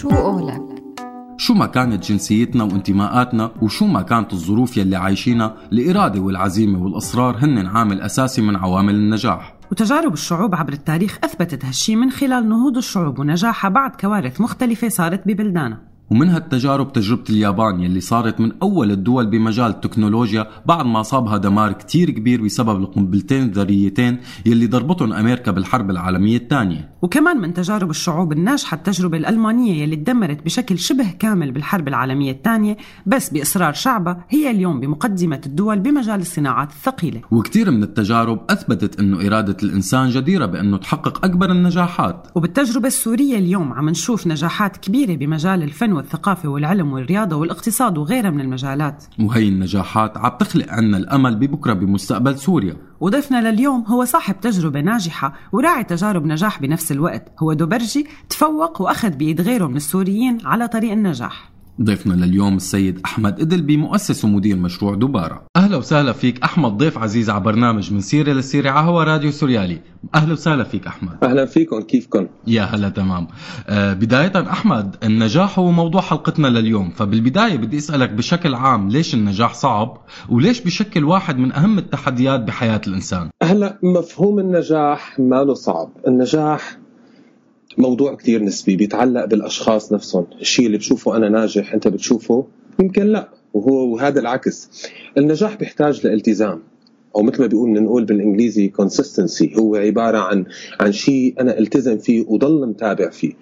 شو قولك؟ شو ما كانت جنسيتنا وانتماءاتنا وشو ما كانت الظروف يلي عايشينها الإرادة والعزيمة والإصرار هن عامل أساسي من عوامل النجاح وتجارب الشعوب عبر التاريخ أثبتت هالشي من خلال نهوض الشعوب ونجاحها بعد كوارث مختلفة صارت ببلدانها ومن هالتجارب تجربة اليابان يلي صارت من أول الدول بمجال التكنولوجيا بعد ما أصابها دمار كتير كبير بسبب القنبلتين الذريتين يلي ضربتهم أمريكا بالحرب العالمية الثانية. وكمان من تجارب الشعوب الناجحة التجربة الألمانية يلي تدمرت بشكل شبه كامل بالحرب العالمية الثانية بس بإصرار شعبها هي اليوم بمقدمة الدول بمجال الصناعات الثقيلة. وكتير من التجارب أثبتت أنه إرادة الإنسان جديرة بأنه تحقق أكبر النجاحات. وبالتجربة السورية اليوم عم نشوف نجاحات كبيرة بمجال الفن والثقافة والعلم والرياضة والاقتصاد وغيرها من المجالات. وهي النجاحات عم تخلق عنا الأمل ببكرة بمستقبل سوريا. وضيفنا لليوم هو صاحب تجربة ناجحة وراعي تجارب نجاح بنفس الوقت. هو دوبرجي تفوق وأخذ بإيد غيره من السوريين على طريق النجاح. ضيفنا لليوم السيد أحمد إدلبي مؤسس ومدير مشروع دبارة أهلا وسهلا فيك أحمد ضيف عزيز على برنامج من سيرة للسيرة على هوا راديو سوريالي. أهلا وسهلا فيك أحمد. أهلا فيكم كيفكم؟ يا هلا تمام. آه بداية أحمد النجاح هو موضوع حلقتنا لليوم. فبالبداية بدي أسألك بشكل عام ليش النجاح صعب؟ وليش بشكل واحد من أهم التحديات بحياة الإنسان؟ هلا مفهوم النجاح ما له صعب. النجاح موضوع كتير نسبي بيتعلق بالأشخاص نفسهم. الشيء اللي بشوفه أنا ناجح أنت بتشوفه يمكن لا وهو وهذا العكس. النجاح بيحتاج لالتزام. أو مثل ما بيقول نقول بالإنجليزي consistency. هو عبارة عن عن شيء أنا التزم فيه وضل متابع فيه.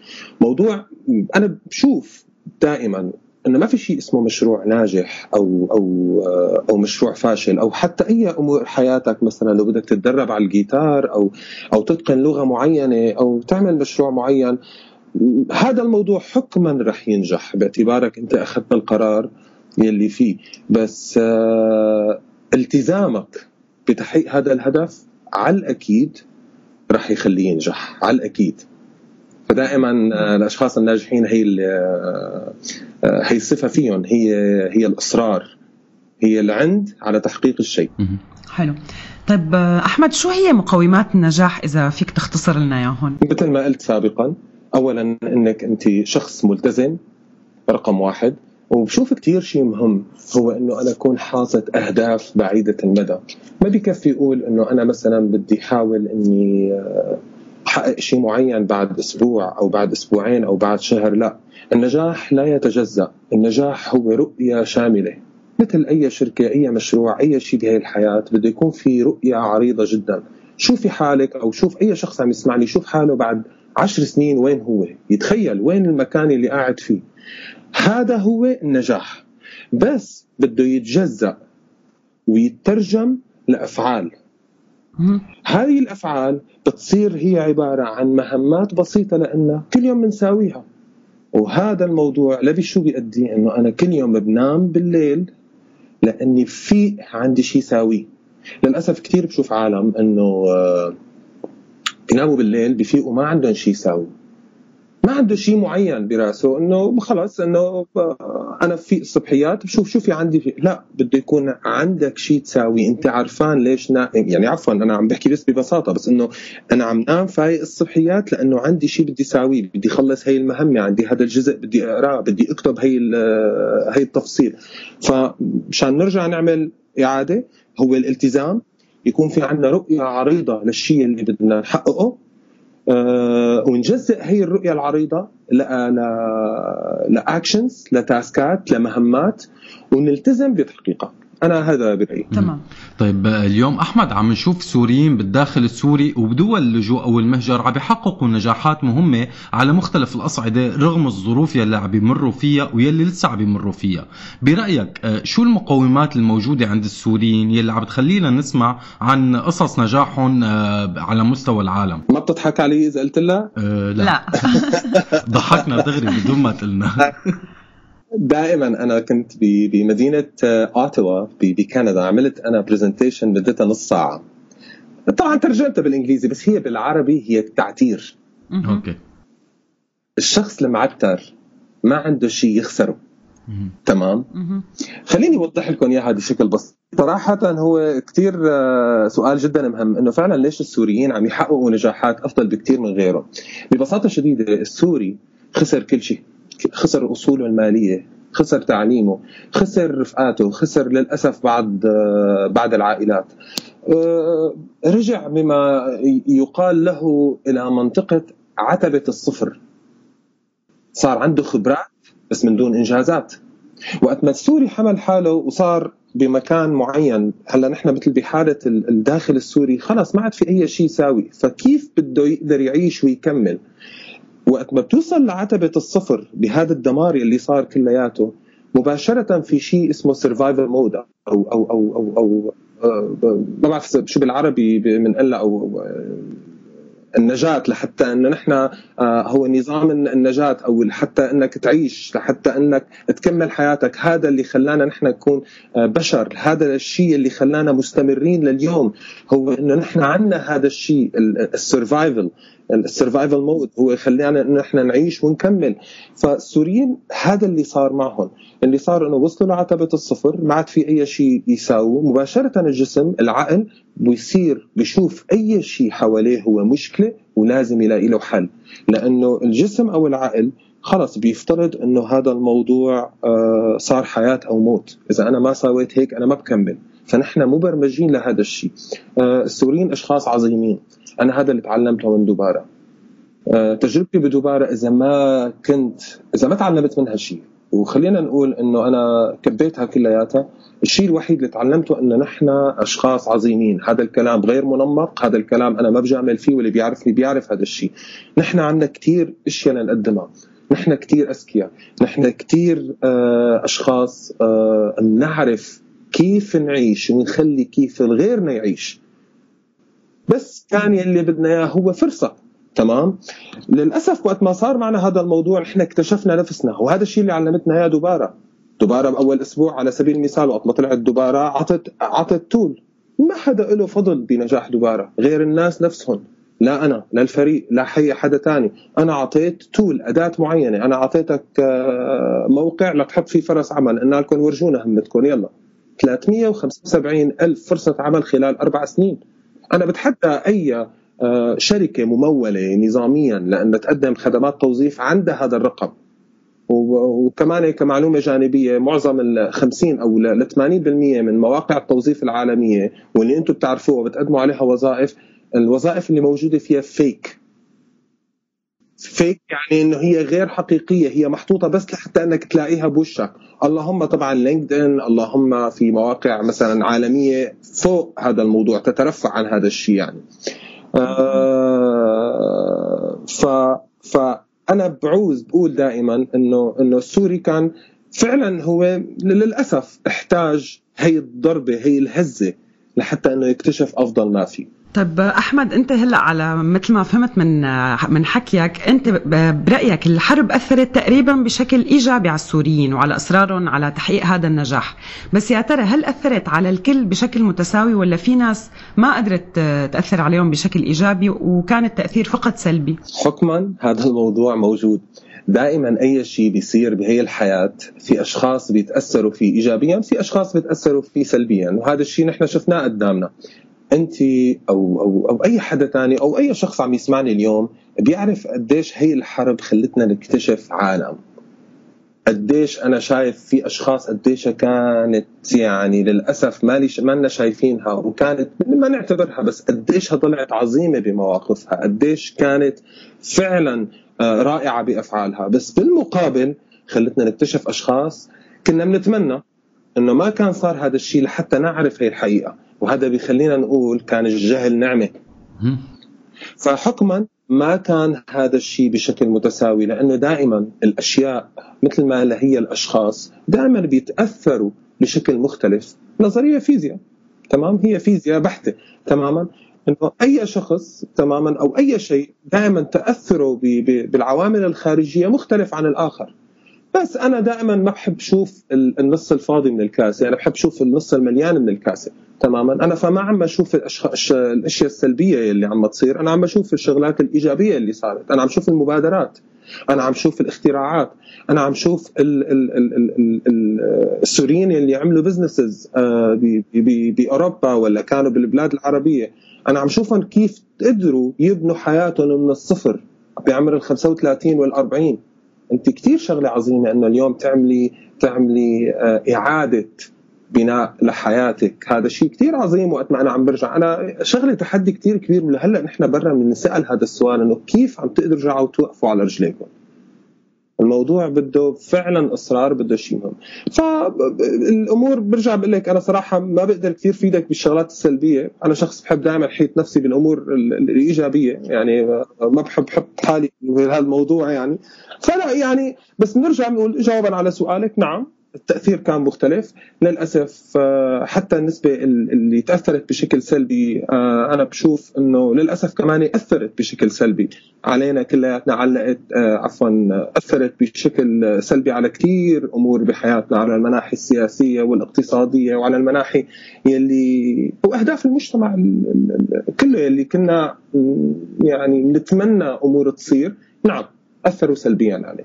موضوع أنا بشوف دائما إنه ما في شيء اسمه مشروع ناجح أو أو أو مشروع فاشل أو حتى أي أمور حياتك مثلا لو بدك تتدرب على الجيتار أو أو تتقن لغة معينة أو تعمل مشروع معين هذا الموضوع حكما رح ينجح باعتبارك أنت أخذت القرار يلي فيه. بس آه التزامك بتحقيق هذا الهدف على الأكيد رح يخليه ينجح على الأكيد. فدائما الأشخاص الناجحين هي هي الصفة فيهم هي هي الإصرار هي العند على تحقيق الشيء. حلو. طيب أحمد شو هي مقومات النجاح إذا فيك تختصر لنا اياهم مثل ما قلت سابقا اولا إنك أنت شخص ملتزم رقم واحد. وبشوف كثير شيء مهم هو إنه أنا أكون حاطط أهداف بعيدة المدى. ما بكفي أقول إنه أنا مثلا بدي أحاول إني احقق شيء معين بعد أسبوع أو بعد أسبوعين أو بعد شهر لا. النجاح لا يتجزأ. النجاح هو رؤية شاملة. مثل أي شركة أي مشروع أي شيء بهي الحياة بده يكون في رؤية عريضة جدا. شوفي حالك أو شوف أي شخص عم يسمعني شوف حاله بعد عشر سنين وين هو. يتخيل وين المكان اللي قاعد فيه. هذا هو النجاح. بس بده يتجزأ ويترجم لأفعال. هذه الأفعال بتصير هي عبارة عن مهمات بسيطة لنا كل يوم بنساويها. وهذا الموضوع لبي شو بيؤدي؟ إنه أنا كل يوم بنام بالليل لأني في عندي شيء ساويه للأسف كثير بشوف عالم إنه بيناموا بالليل بفيقوا ما عندهم شيء يساوي. ما عنده شيء معين براسه إنه خلص إنه أنا في الصبحيات بشوف شو في عندي في لا بده يكون عندك شيء تساوي. أنت عرفان ليش نائم يعني عفوا أنا عم بحكي بس ببساطة بس إنه أنا عم نام فايق الصبحيات لأنه عندي شيء بدي اساويه بدي اخلص هي المهمة عندي هذا الجزء بدي أقرأه بدي أكتب هي هي التفصيل. فمشان نرجع نعمل إعادة هو الالتزام يكون في عندنا رؤية عريضة للشيء اللي بدنا نحققه. أه ونجزء هي الرؤية العريضة لاكشنز لتاسكات لمهمات ونلتزم بتحقيقها. أنا هذا برأيي. تمام. طيب اليوم أحمد عم نشوف سوريين بالداخل السوري وبدول اللجوء أو المهجر عم يحققوا نجاحات مهمة على مختلف الأصعدة رغم الظروف يلي عم بيمروا فيها ويلي لسه عم بيمروا فيها. برأيك شو المقومات الموجودة عند السوريين يلي عم تخلينا نسمع عن قصص نجاحهم على مستوى العالم؟ ما بتضحك علي إذا قلت لها؟ أه لا, لا. ضحكنا دغري بدون ما تقلنا دائما أنا كنت بمدينة أوتاوا بكندا. عملت أنا presentation مدتها نص ساعة. طبعا ترجمتها بالإنجليزي بس هي بالعربي هي تعتير okay. الشخص المعتر ما عنده شيء يخسره. تمام؟ خليني أوضح لكم إياها بشكل بسيط. صراحة هو كثير سؤال جدا مهم إنه فعلا ليش السوريين عم يحققوا نجاحات أفضل بكثير من غيرهم ببساطة شديدة السوري خسر كل شيء. خسر أصوله المالية خسر تعليمه خسر رفقاته خسر للأسف بعض بعض العائلات. رجع بما يقال له إلى منطقة عتبة الصفر. صار عنده خبرات بس من دون إنجازات. وقت ما السوري حمل حاله وصار بمكان معين. هلا نحن مثل بحالة الداخل السوري خلص ما عاد في أي شيء يساوي. فكيف بده يقدر يعيش ويكمل؟ وقت ما بتوصل لعتبة الصفر بهذا الدمار اللي صار كلياته مباشرة في شيء اسمه survival mode أو أو أو, أو آه، ما بعرف شو بالعربي بنقلها أو النجاة لحتى انه نحن آه، هو نظام النجاة أو حتى إنك تعيش لحتى إنك تكمل حياتك. هذا اللي خلانا نحن نكون آه، بشر. هذا الشيء اللي خلانا مستمرين لليوم. هو إنه نحن عندنا هذا الشيء ال survival ال survival mode هو يخلينا انه إحنا نعيش ونكمل. فالسوريين هذا اللي صار معهم. اللي صار إنه وصلوا لعتبة الصفر ما عاد في أي شيء يساووا. مباشرة الجسم العقل بيصير بيشوف أي شيء حواليه هو مشكلة ولازم يلاقي له حل. لأنه الجسم أو العقل خلص بيفترض إنه هذا الموضوع آه، صار حياة أو موت. إذا أنا ما سويت هيك أنا ما بكمل. فنحن مبرمجين لهذا الشيء. آه، السوريين أشخاص عظيمين. أنا هذا اللي تعلمته من دوبارا آه، تجربتي بدوبارا إذا ما كنت إذا ما تعلمت منها شيء وخلينا نقول إنه أنا كبيتها كلياتها. الشيء الوحيد اللي تعلمته إنه نحن أشخاص عظيمين. هذا الكلام غير منمق. هذا الكلام أنا ما بجامل فيه واللي بيعرفني بيعرف هذا الشيء. نحن عندنا كثير أشياء لنقدمها. نحن كثير أذكياء. نحن كثير آه، أشخاص بنعرف كيف نعيش ونخلي كيف غيرنا يعيش بس كان يلي بدنا إياه هو فرصة. تمام؟ للأسف وقت ما صار معنا هذا الموضوع إحنا اكتشفنا نفسنا وهذا الشيء اللي علمتنا إياه دوبارة. دوبارة بأول أسبوع على سبيل المثال وقت ما طلعت دوبارة عطت عطت تول ما حدا له فضل بنجاح دوبارة غير الناس نفسهم. لا أنا لا الفريق لا حي حدا تاني. أنا أعطيت تول أداة معينة. أنا أعطيتك آه، موقع لتحط فيه فرص عمل. قلنا لكم ورجونا همتكم. يلا. 375 ألف فرصة عمل خلال أربع سنين. أنا بتحدى أي آه، شركة ممولة نظاميا لأن تقدم خدمات توظيف عندها هذا الرقم. وكمان كمعلومة جانبية معظم ال 50 أو ل 80% من مواقع التوظيف العالمية واللي أنتم بتعرفوها وبتقدموا عليها وظائف الوظائف اللي موجودة فيها فيك فيك يعني إنه هي غير حقيقية هي محطوطة بس لحتى إنك تلاقيها بوشك. اللهم طبعا لينكد ان اللهم في مواقع مثلا عالمية فوق هذا الموضوع تترفع عن هذا الشيء يعني. آه ف فانا بعوز بقول دائما إنه إنه السوري كان فعلا هو للأسف احتاج هي الضربة هي الهزة لحتى إنه يكتشف أفضل ما فيه. طيب أحمد أنت هلأ على مثل ما فهمت من من حكيك أنت برأيك الحرب أثرت تقريبا بشكل إيجابي على السوريين وعلى اصرارهم على تحقيق هذا النجاح. بس يا ترى هل أثرت على الكل بشكل متساوي ولا في ناس ما قدرت تأثر عليهم بشكل إيجابي وكان التأثير فقط سلبي؟ حكما هذا الموضوع موجود. دائما أي شيء بيصير بهي الحياة في أشخاص بيتأثروا فيه ايجابيا في أشخاص بيتأثروا فيه سلبيا وهذا الشيء نحن شفناه قدامنا. أنت أو أو أو أي حدا تاني أو أي شخص عم يسمعني اليوم بيعرف قديش هي الحرب خلتنا نكتشف عالم. قديش أنا شايف في أشخاص قديش كانت يعني للأسف ما ما شايفينها وكانت ما نعتبرها بس قديش طلعت عظيمة بمواقفها قديش كانت فعلا آه، رائعة بأفعالها. بس بالمقابل خلتنا نكتشف أشخاص كنا بنتمنى إنه ما كان صار هذا الشيء لحتى نعرف هي الحقيقة. وهذا بيخلينا نقول كان الجهل نعمة. فحكما ما كان هذا الشيء بشكل متساوي لأنه دائما الأشياء مثل ما هي الأشخاص دائما بيتأثروا بشكل مختلف. نظرية فيزياء تمام؟ هي فيزياء بحتة تماما؟ إنه أي شخص تماما؟ أو أي شيء دائما تأثره بالعوامل الخارجية مختلف عن الآخر. بس أنا دائما ما بحب أشوف النص الفاضي من الكاسة أنا بحب أشوف النص المليان من الكاسة تماما. أنا فما عم أشوف الأشياء السلبية اللي عم تصير أنا عم أشوف الشغلات الإيجابية اللي صارت أنا عم أشوف المبادرات أنا عم شوف الاختراعات أنا عم شوف السوريين اللي عملوا بزنسز آه، بأوروبا ولا كانوا بالبلاد العربية أنا عم شوفهم كيف قدروا يبنوا حياتهم من الصفر بعمر ال 35 وال 40 أنت كثير شغلة عظيمة إنه اليوم تعملي تعملي آه، إعادة بناء لحياتك. هذا شيء كثير عظيم وقت ما أنا عم برجع. أنا شغلة تحدي كثير كبير ولهلا نحن برا بنسال هذا السؤال إنه كيف عم تقدروا ترجعوا وتوقفوا على رجليكم؟ الموضوع بده فعلا إصرار بده شيء مهم. فالأمور برجع بقول لك أنا صراحة ما بقدر كثير فيدك بالشغلات السلبية. أنا شخص بحب دائما حيط نفسي بالأمور الإيجابية. يعني ما بحب حط حالي بهذا الموضوع يعني. فلا يعني بس بنرجع بنقول جوابا على سؤالك. نعم. التأثير كان مختلف. للأسف آه، حتى النسبة اللي تأثرت بشكل سلبي آه، أنا بشوف إنه للأسف كمان أثرت بشكل سلبي. علينا كلياتنا علقت آه، عفوا أثرت بشكل سلبي على كثير أمور بحياتنا على المناحي السياسية والاقتصادية وعلى المناحي يلي وأهداف المجتمع كله يلي كنا يعني نتمنى أمور تصير. نعم أثروا سلبيا عليه.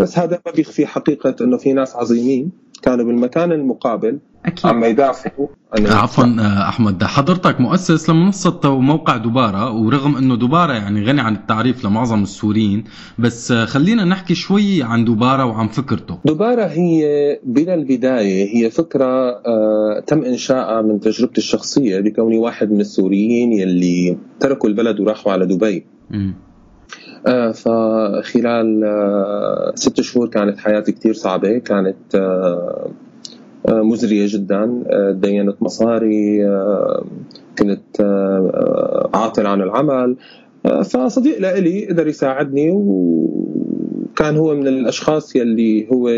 بس هذا ما بيخفي حقيقة إنه في ناس عظيمين كانوا بالمكان المقابل أكيد. عم يدافعوا عفوا أحمد حضرتك مؤسس لمنصة وموقع دباره ورغم إنه دباره يعني غني عن التعريف لمعظم السوريين بس خلينا نحكي شوي عن دباره وعن فكرته دباره هي بلا البداية هي فكرة آه تم انشائها من تجربتي الشخصية بكوني واحد من السوريين يلي تركوا البلد وراحوا على دبي م. آه، فخلال آه، ست شهور كانت حياتي كثير صعبة كانت آه، مزرية جدا دينت مصاري كنت عاطل عن العمل. فصديق لإلي قدر يساعدني وكان هو من الأشخاص يلي هو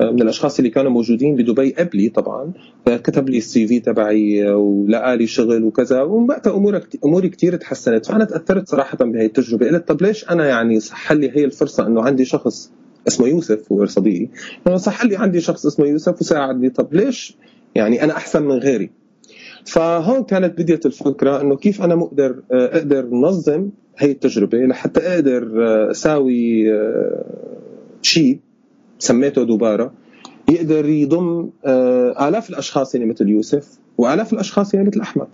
من الأشخاص اللي كانوا موجودين بدبي قبلي طبعا. كتب لي السي في تبعي ولقى لي شغل وكذا. وبقى اموري أموري كثير تحسنت. فأنا تأثرت صراحة بهي التجربة. قلت طب ليش أنا يعني صح لي هي الفرصة إنه عندي شخص اسمه يوسف هو صديقي؟ صح لي عندي شخص اسمه يوسف وساعدني. طب ليش يعني أنا أحسن من غيري؟ فهون كانت بديت الفكرة إنه كيف أنا مقدر أقدر نظم هي التجربة. لحتى أقدر اساوي شيء سميته دوبارا يقدر يضم آه، آلاف الأشخاص يعني مثل يوسف وآلاف الأشخاص يعني مثل أحمد.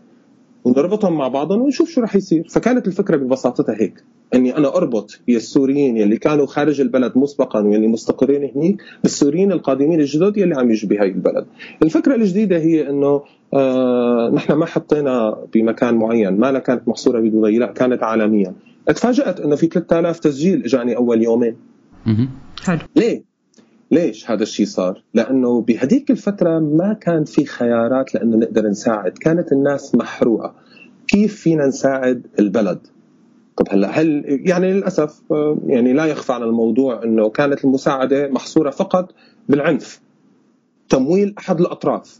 ونربطهم مع بعضهم ونشوف شو رح يصير فكانت الفكرة ببساطتها هيك إني أنا أربط يا السوريين يلي كانوا خارج البلد مسبقا واللي مستقرين هنيك بالسوريين القادمين الجدد يلي عم يجوا بهاي البلد. الفكرة الجديدة هي إنه آه نحن ما حطينا بمكان معين، ما لا كانت محصورة بدبي، لا كانت عالميا. تفاجات إنه في 3000 تسجيل إجاني أول يومين. حلو. ليه؟ ليش هذا الشيء صار؟ لأنه بهديك الفترة ما كان في خيارات لأنه نقدر نساعد، كانت الناس محروقة. كيف فينا نساعد البلد؟ طب هلا هل يعني للأسف يعني لا يخفى عن الموضوع إنه كانت المساعدة محصورة فقط بالعنف. تمويل أحد الأطراف.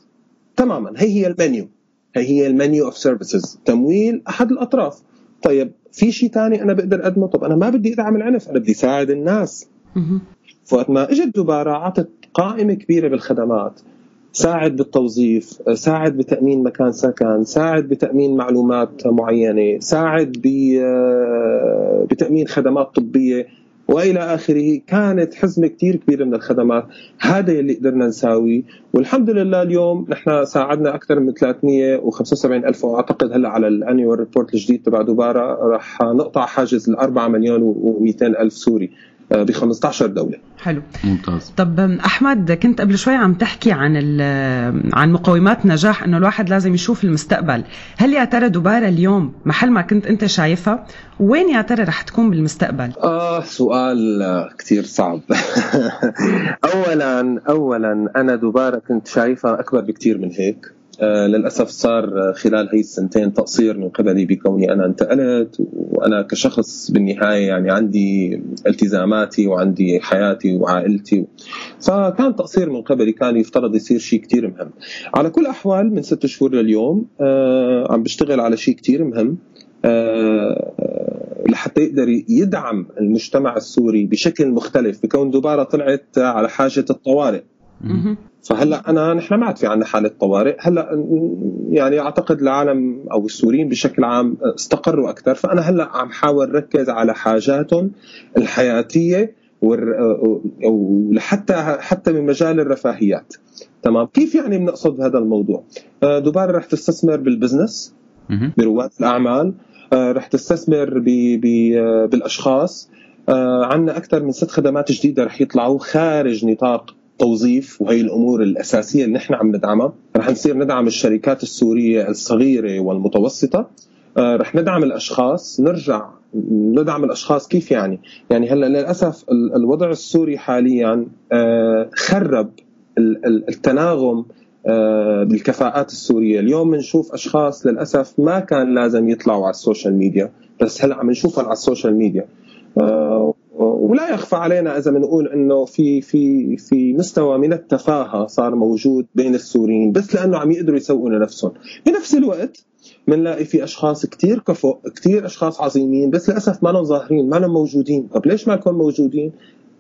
تماما هي هي المنيو. هي هي ال menu of services، تمويل أحد الأطراف. طيب في شيء ثاني أنا بقدر أقدمه؟ طب أنا ما بدي أدعم العنف، أنا بدي أساعد الناس. فوقت ما إجت دبارة اعطت قائمة كبيرة بالخدمات. ساعد بالتوظيف ساعد بتأمين مكان سكن ساعد بتأمين معلومات معينة ساعد بتأمين خدمات طبية وإلى آخره. كانت حزمة كثير كبيرة من الخدمات. هذا اللي قدرنا نساوي. والحمد لله اليوم نحن ساعدنا أكثر من 375 ألف وأعتقد هلأ على ال annual report الجديد تبع دبارة راح نقطع حاجز ال 4 مليون و200 ألف سوري. ب 15 دولة. حلو. ممتاز. طب أحمد كنت قبل شوي عم تحكي عن عن مقومات نجاح إنه الواحد لازم يشوف المستقبل. هل يا ترى دبارة اليوم محل ما كنت أنت شايفها وين يا ترى رح تكون بالمستقبل؟ آه سؤال كثير صعب. اولا اولا أنا دبارة كنت شايفها أكبر بكثير من هيك. آه، للأسف صار خلال هي السنتين تقصير من قبلي بكوني أنا انتقلت وأنا كشخص بالنهاية يعني عندي التزاماتي وعندي حياتي وعائلتي. فكان تقصير من قبلي كان يفترض يصير شيء كثير مهم. على كل الاحوال من ست شهور لليوم آه، عم بشتغل على شيء كثير مهم آه، لحتى يقدر يدعم المجتمع السوري بشكل مختلف بكون دبارة طلعت على حاجة الطوارئ. فهلا أنا نحن ما عاد في عندنا حالة طوارئ. هلا يعني أعتقد العالم أو السوريين بشكل عام استقروا أكثر. فأنا هلا عم حاول ركز على حاجاتهم الحياتية ولحتى حتى من مجال الرفاهيات. تمام؟ كيف يعني بنقصد هذا الموضوع؟ آه، دبار رح تستثمر بالبزنس برواد الأعمال. آه، رح تستثمر آه، بالأشخاص. آه عندنا أكثر من ست خدمات جديدة رح يطلعوا خارج نطاق توظيف وهي الأمور الأساسية اللي نحن عم ندعمها رح نصير ندعم الشركات السورية الصغيرة والمتوسطة آه رح ندعم الأشخاص نرجع ندعم الأشخاص كيف يعني؟ يعني هلأ للأسف الوضع السوري حاليا آه خرب التناغم آه، بالكفاءات السورية، اليوم بنشوف أشخاص للأسف ما كان لازم يطلعوا على ال social media، بس هلأ عم نشوفهم على ال social media. ولا يخفى علينا إذا بنقول إنه في في في مستوى من التفاهة صار موجود بين السوريين بس لأنه عم يقدروا يسوقوا لنفسهم، بنفس الوقت بنلاقي في أشخاص كثير كفؤ كثير أشخاص عظيمين بس للأسف ما ظاهرين ما موجودين، طب ليش ما موجودين؟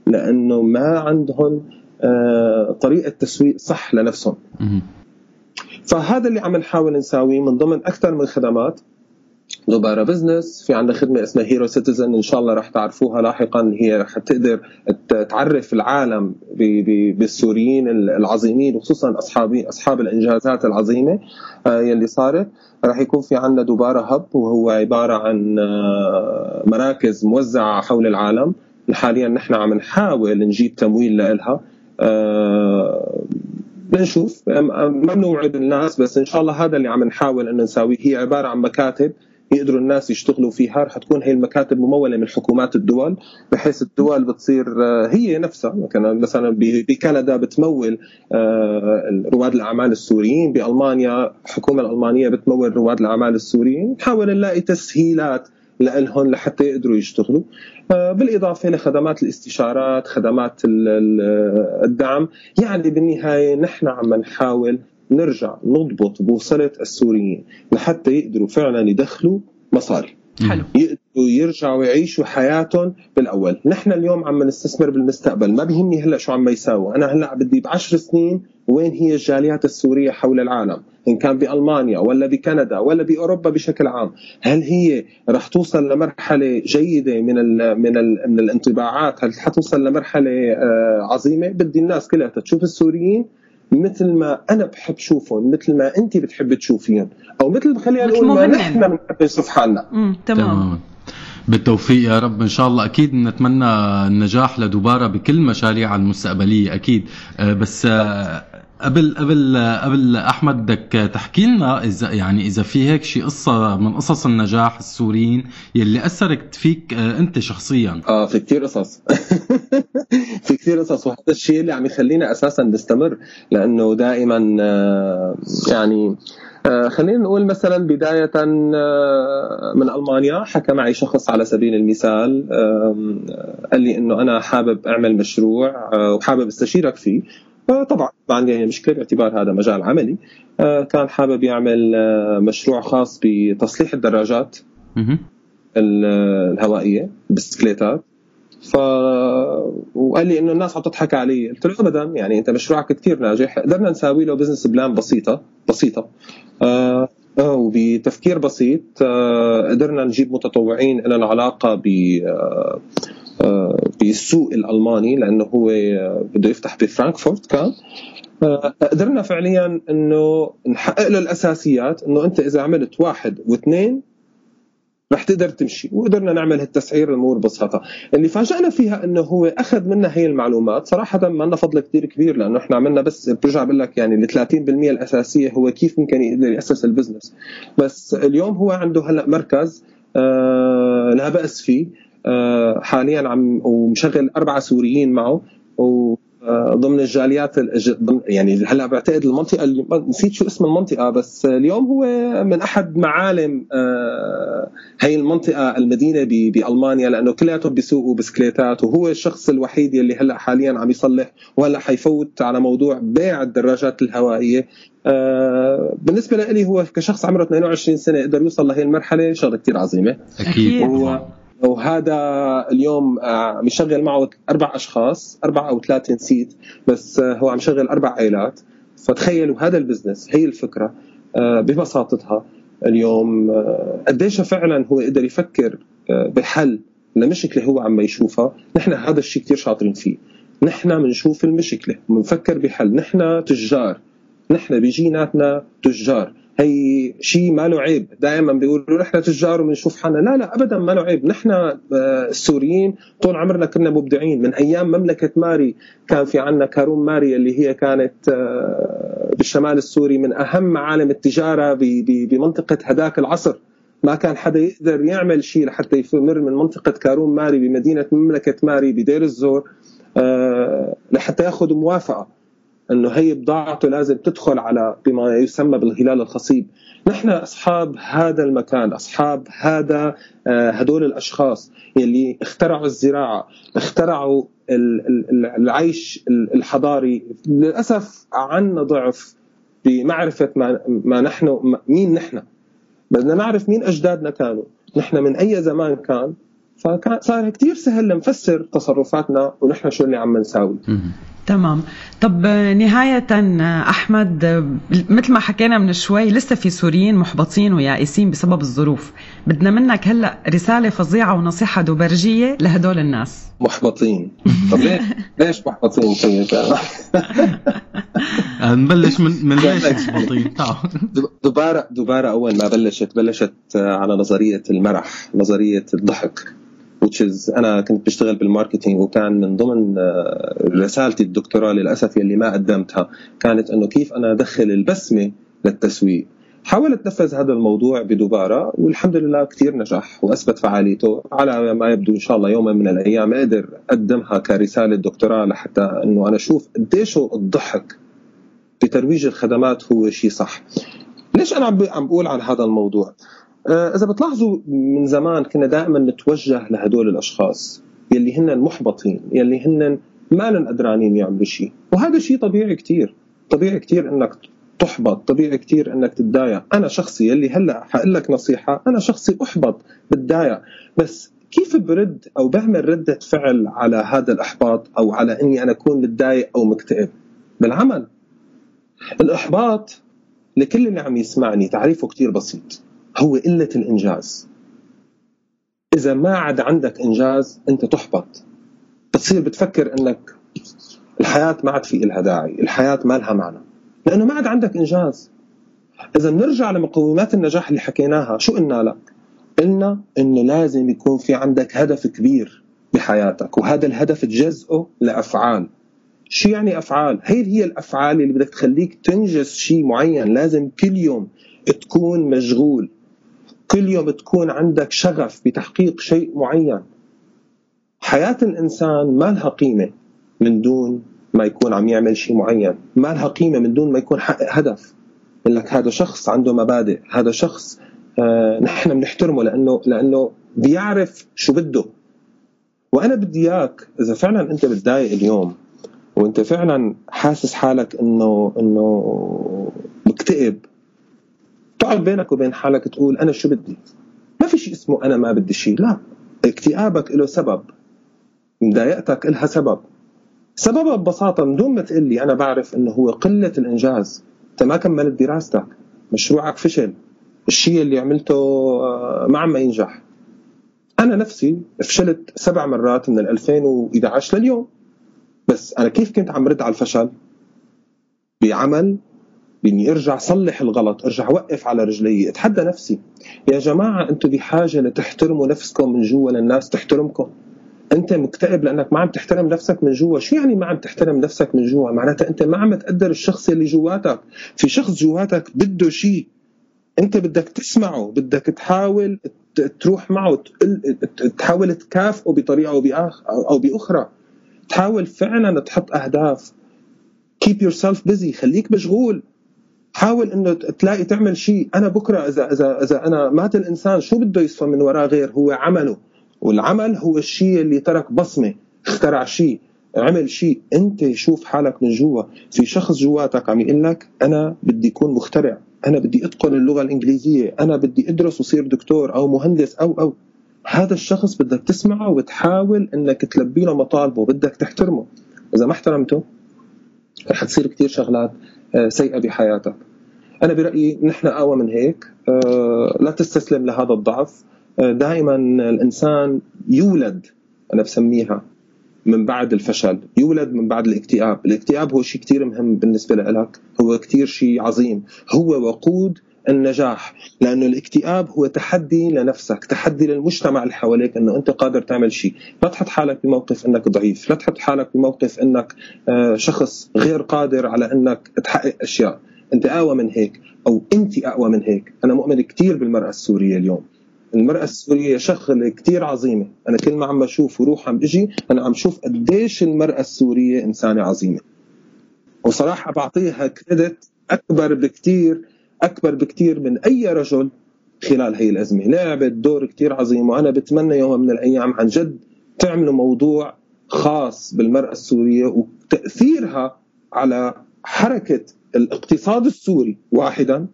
لأنه ما عندهم آه، طريقة تسويق صح لنفسهم. فهذا اللي عم نحاول نساويه من ضمن أكثر من خدمات دوبارا business في عندنا خدمة اسمها Hero Citizen إن شاء الله رح تعرفوها لاحقا. هي رح تقدر تعرف العالم بالسوريين العظيمين وخصوصا اصحابي أصحاب الإنجازات العظيمة آه، يلي صارت. رح يكون في عندنا دوبارا هب وهو عبارة عن آه، مراكز موزعة حول العالم. حاليا نحن عم نحاول نجيب تمويل لها آه، بنشوف ما بنوعد الناس بس إن شاء الله هذا اللي عم نحاول إنه نساويه. هي عبارة عن مكاتب. يقدروا الناس يشتغلوا فيها رح تكون هي المكاتب ممولة من حكومات الدول بحيث الدول بتصير آه، هي نفسها. مثلا بكندا بتمول آه، رواد الأعمال السوريين بألمانيا الحكومة الألمانية بتمول رواد الأعمال السوريين نحاول نلاقي تسهيلات لهم لحتى يقدروا يشتغلوا. آه، بالإضافة لخدمات الاستشارات خدمات الدعم. يعني بالنهاية نحن عم نحاول نرجع نضبط بوصلة السوريين لحتى يقدروا فعلا يدخلوا مصاري. حلو. يقدروا يرجعوا يعيشوا حياتهم بالأول، نحن اليوم عم نستثمر بالمستقبل، ما بيهمني هلأ شو عم يساووا، أنا هلأ بدي بعشر سنين وين هي الجاليات السورية حول العالم، إن كان بألمانيا ولا بكندا ولا بأوروبا بشكل عام، هل هي رح توصل لمرحلة جيدة من ال من ال من الانطباعات، هل حتوصل لمرحلة آه، عظيمة؟ بدي الناس كلها تشوف السوريين مثل ما أنا بحب شوفهم مثل ما انت بتحب تشوفيهم أو مثل خلينا نقول ما نحن بنحب نشوف حالنا. تمام. بالتوفيق يا رب. إن شاء الله أكيد نتمنى النجاح لدوبارا بكل مشاريعها المستقبلية أكيد. آه، بس آه، قبل قبل قبل أحمد بدك تحكي لنا إذا يعني إذا في هيك شي قصة من قصص النجاح السوريين يلي أثرت فيك آه، أنت شخصيا؟ آه في كثير قصص. في كثير قصص وهذا الشيء اللي عم يخلينا أساسا نستمر لأنه دائما يعني آه، خلينا نقول مثلا بداية آه، من ألمانيا حكى معي شخص على سبيل المثال قال لي أنه أنا حابب أعمل مشروع آه، وحابب أستشيرك فيه. طبعا ما عندي يعني مشكلة باعتبار هذا مجال عملي. كان حابب يعمل مشروع خاص بتصليح الدراجات الهوائية البسكليتات. ف وقال لي إنه الناس عم تضحك علي. قلت له ابدا يعني أنت مشروعك كثير ناجح قدرنا نساوي له business plan بسيطة بسيطة. آه, آه وبتفكير بسيط آه قدرنا نجيب متطوعين لنا علاقه ب آه, آه، بالسوق الألماني لأنه هو آه، بده يفتح بفرانكفورت كان. آه، قدرنا فعليا إنه نحقق له الأساسيات إنه أنت إذا عملت واحد واثنين رح تقدر تمشي وقدرنا نعمل هالتسعير الأمور ببساطة. اللي فاجأنا فيها إنه هو أخذ منا هي المعلومات. صراحة ما لنا فضل كثير كبير لأنه إحنا عملنا بس برجع بقول لك يعني ال 30% الأساسية هو كيف ممكن يقدر يأسس البزنس. بس اليوم هو عنده هلأ مركز آه لا بأس فيه. آه حاليا عم ومشغل أربعة سوريين معه و آه، ضمن الجاليات يعني هلأ بعتقد المنطقة نسيت شو اسم المنطقة بس اليوم هو من أحد معالم آه، هي المنطقة المدينة بألمانيا لأنه كلياتهم بيسوقوا بسكليتات وهو الشخص الوحيد يلي هلأ حاليا عم يصلح وهلأ حيفوت على موضوع بيع الدراجات الهوائية. آه، بالنسبة لي هو كشخص عمره 22 سنة قدر يوصل لهي المرحلة شغله كثير عظيمة. أكيد. وهذا اليوم آه، عم يشغل معه أربع أشخاص أربع أو ثلاثة نسيت بس آه، هو عم يشغل أربع عائلات فتخيلوا هذا البزنس هي الفكرة آه، ببساطتها اليوم قديش فعلا هو قدر يفكر بحل لمشكلة هو عم يشوفها. نحن هذا الشيء كثير شاطرين فيه. نحن بنشوف المشكلة بنفكر بحل. نحن تجار. نحن بجيناتنا تجار. هي شيء ما له عيب. دائما بيقولوا نحن تجار وبنشوف حالنا. لا لا ابدا ما له عيب. نحن آه، السوريين طول عمرنا كنا مبدعين. من أيام مملكة ماري كان في عندنا كاروم ماري اللي هي كانت آه، بالشمال السوري من أهم معالم التجارة بمنطقة هداك العصر. ما كان حدا يقدر يعمل شيء لحتى يمر من منطقة كاروم ماري بمدينة مملكة ماري بدير الزور آه، لحتى ياخذ موافقة. أنه هي بضاعته لازم تدخل على بما يسمى بالهلال الخصيب. نحن أصحاب هذا المكان أصحاب هذا آه، هدول الأشخاص يلي اخترعوا الزراعة اخترعوا العيش الحضاري. للأسف عنا ضعف بمعرفة ما, ما نحن مين نحن. بدنا نعرف مين أجدادنا كانوا. نحن من أي زمان كان؟ فكان صار كثير سهل نفسر تصرفاتنا ونحن شو اللي عم نساوي. تمام. طب نهاية أحمد مثل ما حكينا من شوي لسه في سوريين محبطين ويائسين بسبب الظروف. بدنا منك هلأ رسالة فظيعة ونصيحة دوبرجية لهدول الناس. محبطين. طب ليش ليش محبطين طيب نبلش من من ليش محبطين؟ دبارة دبارة أول ما بلشت بلشت على نظرية المرح نظرية الضحك. Which is أنا كنت بشتغل بالماركتينج وكان من ضمن آه، رسالتي الدكتوراه للأسف يلي ما قدمتها كانت إنه كيف أنا أدخل البسمة للتسويق. حاولت نفذ هذا الموضوع بدبارة والحمد لله كثير نجح وأثبت فعاليته على ما يبدو إن شاء الله يوما من الأيام. أقدر أقدمها كرسالة دكتوراه لحتى أنه أنا أشوف قديش الضحك بترويج الخدمات هو شيء صح. ليش أنا عم بقول عن هذا الموضوع؟ إذا بتلاحظوا من زمان كنا دائما نتوجه لهدول الأشخاص يلي هن محبطين يلي هن ما قدرانين يعملوا شيء. وهذا شيء طبيعي كثير طبيعي كثير إنك تحبط طبيعي كثير إنك تتضايق. أنا شخصي يلي هلأ حقول لك نصيحة أنا شخصي أحبط بتضايق. بس كيف برد أو بعمل ردة فعل على هذا الأحباط أو على إني أنا أكون متضايق أو مكتئب؟ بالعمل. الأحباط لكل اللي عم يسمعني تعريفه كثير بسيط. هو قلة الإنجاز. إذا ما عاد عندك إنجاز أنت تحبط. بتصير بتفكر أنك الحياة ما عاد في إلها داعي الحياة ما لها معنى. لأنه ما عاد عندك إنجاز. إذا بنرجع لمقومات النجاح اللي حكيناها شو قلنا لك؟ قلنا أنه لازم يكون في عندك هدف كبير بحياتك وهذا الهدف تجزئه لأفعال. شو يعني أفعال؟ هي هي الأفعال اللي بدك تخليك تنجز شيء معين. لازم كل يوم تكون مشغول. كل يوم تكون عندك شغف بتحقيق شيء معين. حياة الإنسان ما لها قيمة من دون ما يكون عم يعمل شيء معين. ما لها قيمة من دون ما يكون حقق هدف. لك هذا شخص عنده مبادئ هذا شخص آه نحن بنحترمه لأنه لأنه بيعرف شو بده. وأنا بدي إياك إذا فعلا أنت بتضايق اليوم وأنت فعلا حاسس حالك إنه إنه مكتئب تقعد بينك وبين حالك تقول أنا شو بدي؟ ما في شيء اسمه أنا ما بدي شيء لا. اكتئابك له سبب. مضايقتك لها سبب. سببها ببساطة من دون ما تقول لي أنا بعرف إنه هو قلة الإنجاز. أنت ما كملت دراستك. مشروعك فشل. الشيء اللي عملته آه، ما عم ينجح. أنا نفسي فشلت سبع مرات من 2011 لليوم. بس أنا كيف كنت عم رد على الفشل؟ بعمل بإني أرجع صلح الغلط أرجع وقف على رجلي. أتحدى نفسي يا جماعة أنتم بحاجة لتحترموا نفسكم من جوا للناس تحترمكم. أنت مكتئب لأنك ما عم تحترم نفسك من جوا. شو يعني ما عم تحترم نفسك من جوا؟ معناتها أنت ما عم تقدر الشخص اللي جواتك. في شخص جواتك بده شيء. أنت بدك تسمعه بدك تحاول تروح معه تحاول تكافئه بطريقة أو بأخرى. تحاول فعلا تحط أهداف. Keep yourself busy. خليك مشغول. حاول إنه تلاقي تعمل شيء. أنا بكرة اذا اذا إذا أنا مات الإنسان شو بده يصفى من وراه غير هو عمله؟ والعمل هو الشيء اللي ترك بصمة اخترع شيء عمل شيء. أنت شوف حالك من جوا. في شخص جواتك عم يقول لك أنا بدي أكون مخترع أنا بدي أتقن اللغة الإنجليزية أنا بدي أدرس وصير دكتور أو مهندس أو أو. هذا الشخص بدك تسمعه وتحاول إنك تلبي له مطالبه بدك تحترمه. إذا ما احترمته رح تصير كثير شغلات. سيئة بحياتك. أنا برأيي نحن اقوى من هيك. آه، لا تستسلم لهذا الضعف. آه، دائما الإنسان يولد أنا بسميها من بعد الفشل. يولد من بعد الاكتئاب. الاكتئاب هو شيء كثير مهم بالنسبة لك هو كثير شيء عظيم. هو وقود النجاح لأنه الاكتئاب هو تحدي لنفسك تحدي للمجتمع اللي حواليك إنه أنت قادر تعمل شيء. لا تحط حالك بموقف إنك ضعيف لا تحط حالك بموقف إنك آه، شخص غير قادر على إنك تحقق أشياء. أنت أقوى من هيك أو أنت أقوى من هيك. أنا مؤمن كثير بالمرأة السورية اليوم. المرأة السورية شغلة كتير عظيمة. أنا كل ما عم بشوف وروح عم أجي أنا عم شوف قديش المرأة السورية إنسانة عظيمة. وصراحة بعطيها كريدت أكبر بكتير أكبر بكتير من أي رجل خلال هي الأزمة. لعبت دور كتير عظيم وأنا بتمنى يوم من الأيام عن جد تعملوا موضوع خاص بالمرأة السورية وتأثيرها على حركة الاقتصاد السوري واحدا.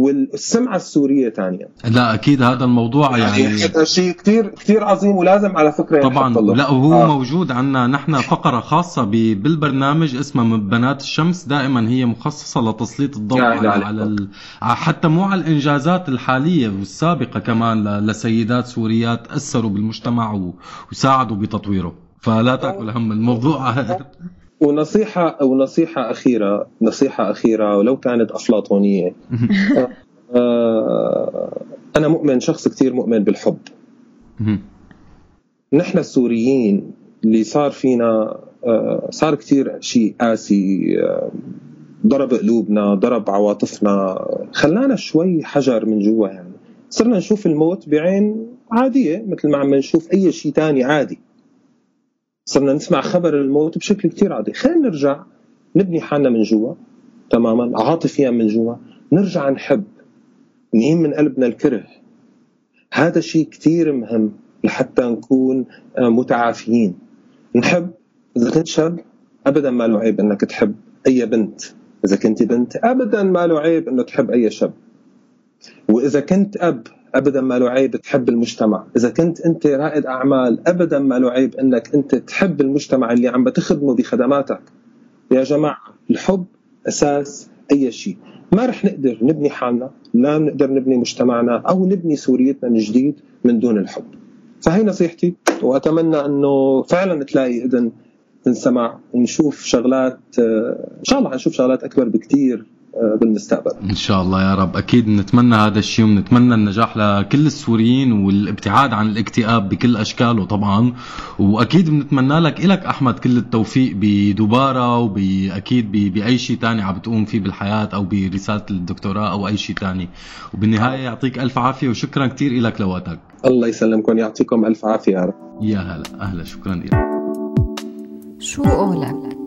والسمعة السورية ثانيا. لا أكيد هذا الموضوع يعني, يعني شيء كثير كثير عظيم ولازم على فكرة طبعا. لا وهو آه. موجود عندنا. نحن فقرة خاصة بالبرنامج اسمها بنات الشمس. دائما هي مخصصة لتسليط الضوء على, على ال... حتى مو على الإنجازات الحالية والسابقة كمان. لسيدات سوريات أثروا بالمجتمع و... وساعدوا بتطويره. فلا تأكل هم الموضوع. ونصيحة ونصيحة أخيرة نصيحة أخيرة ولو كانت أفلاطونية. آه، أنا مؤمن شخص كثير مؤمن بالحب. نحن السوريين اللي صار فينا آه، صار كثير شيء قاسي آه، ضرب قلوبنا ضرب عواطفنا. خلانا شوي حجر من جوا يعني. صرنا نشوف الموت بعين عادية مثل ما عم نشوف أي شيء تاني عادي. صرنا نسمع خبر الموت بشكل كثير عادي. خلينا نرجع نبني حالنا من جوا تماما؟ عاطفيا من جوا. نرجع نحب نهين من قلبنا الكره. هذا شيء كثير مهم لحتى نكون آه، متعافيين. نحب إذا كنت شاب ابدا ما له عيب إنك تحب أي بنت. إذا كنت بنت ابدا ما له عيب إنه تحب أي شاب. وإذا كنت أب ابدا ما له عيب تحب المجتمع. إذا كنت أنت رائد أعمال ابدا ما له عيب إنك أنت تحب المجتمع اللي عم بتخدمه بخدماتك. يا جماعة الحب أساس أي شيء. ما رح نقدر نبني حالنا لا نقدر نبني مجتمعنا أو نبني سوريتنا من جديد من دون الحب. فهي نصيحتي وأتمنى إنه فعلا تلاقي إذن تنسمع ونشوف شغلات إن شاء الله حنشوف شغلات أكبر بكثير بالمستقبل. إن شاء الله يا رب. أكيد نتمنى هذا الشيء ونتمنى النجاح لكل السوريين والابتعاد عن الاكتئاب بكل أشكاله طبعا. وأكيد بنتمنى لك إلك أحمد كل التوفيق بدبارة وبأكيد بأي شيء ثاني عم بتقوم فيه بالحياة أو برسالة الدكتوراه أو أي شيء ثاني وبالنهاية يعطيك ألف عافية وشكرا كثير لك لوقتك. الله يسلمكم يعطيكم ألف عافية يا رب. يا هلا أهلا شكرا لك شو قولك